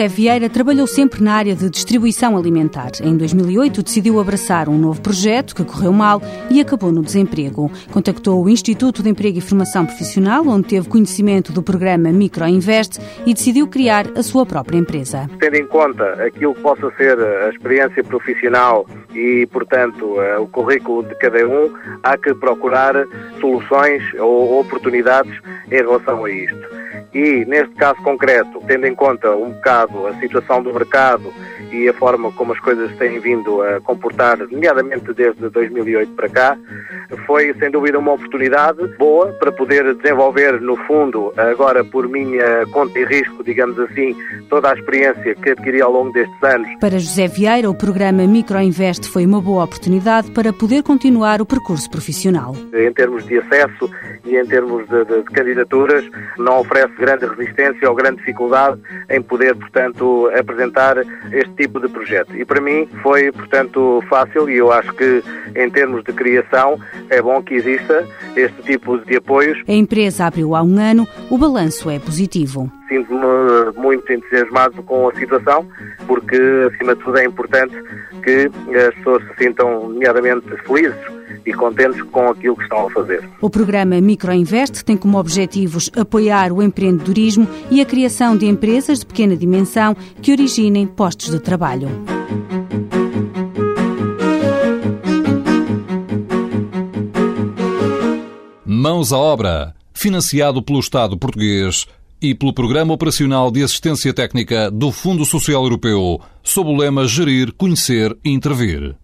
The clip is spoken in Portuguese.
José Vieira trabalhou sempre na área de distribuição alimentar. Em 2008 decidiu abraçar um novo projeto que correu mal e acabou no desemprego. Contactou o Instituto de Emprego e Formação Profissional, onde teve conhecimento do programa Microinvest e decidiu criar a sua própria empresa. Tendo em conta aquilo que possa ser a experiência profissional e, portanto, eh, o currículo de cada um, há que procurar soluções ou oportunidades em relação a isto e, neste caso concreto, tendo em conta um bocado a situação do mercado e a forma como as coisas têm vindo a comportar, nomeadamente desde 2008 para cá, foi sem dúvida uma oportunidade boa para poder desenvolver, no fundo, agora por minha conta e risco, digamos assim, toda a experiência que adquiri ao longo destes anos. Para José Vieira, o programa Microinvest foi uma boa oportunidade para poder continuar o percurso profissional. Em termos de acesso e em termos de, de, de candidaturas, não oferece grande resistência ou grande dificuldade em poder, portanto, apresentar este tipo de projeto. E para mim foi, portanto, fácil e eu acho que em termos de criação é bom que exista este tipo de apoios. A empresa abriu há um ano, o balanço é positivo. Sinto-me muito entusiasmado com a situação, porque acima de tudo é importante que as pessoas se sintam nomeadamente felizes e contentes com aquilo que estão a fazer. O programa Microinvest tem como objetivos apoiar o empreendedorismo e a criação de empresas de pequena dimensão que originem postos de trabalho. Mãos à obra, financiado pelo Estado português e pelo Programa Operacional de Assistência Técnica do Fundo Social Europeu, sob o lema Gerir, Conhecer e Intervir.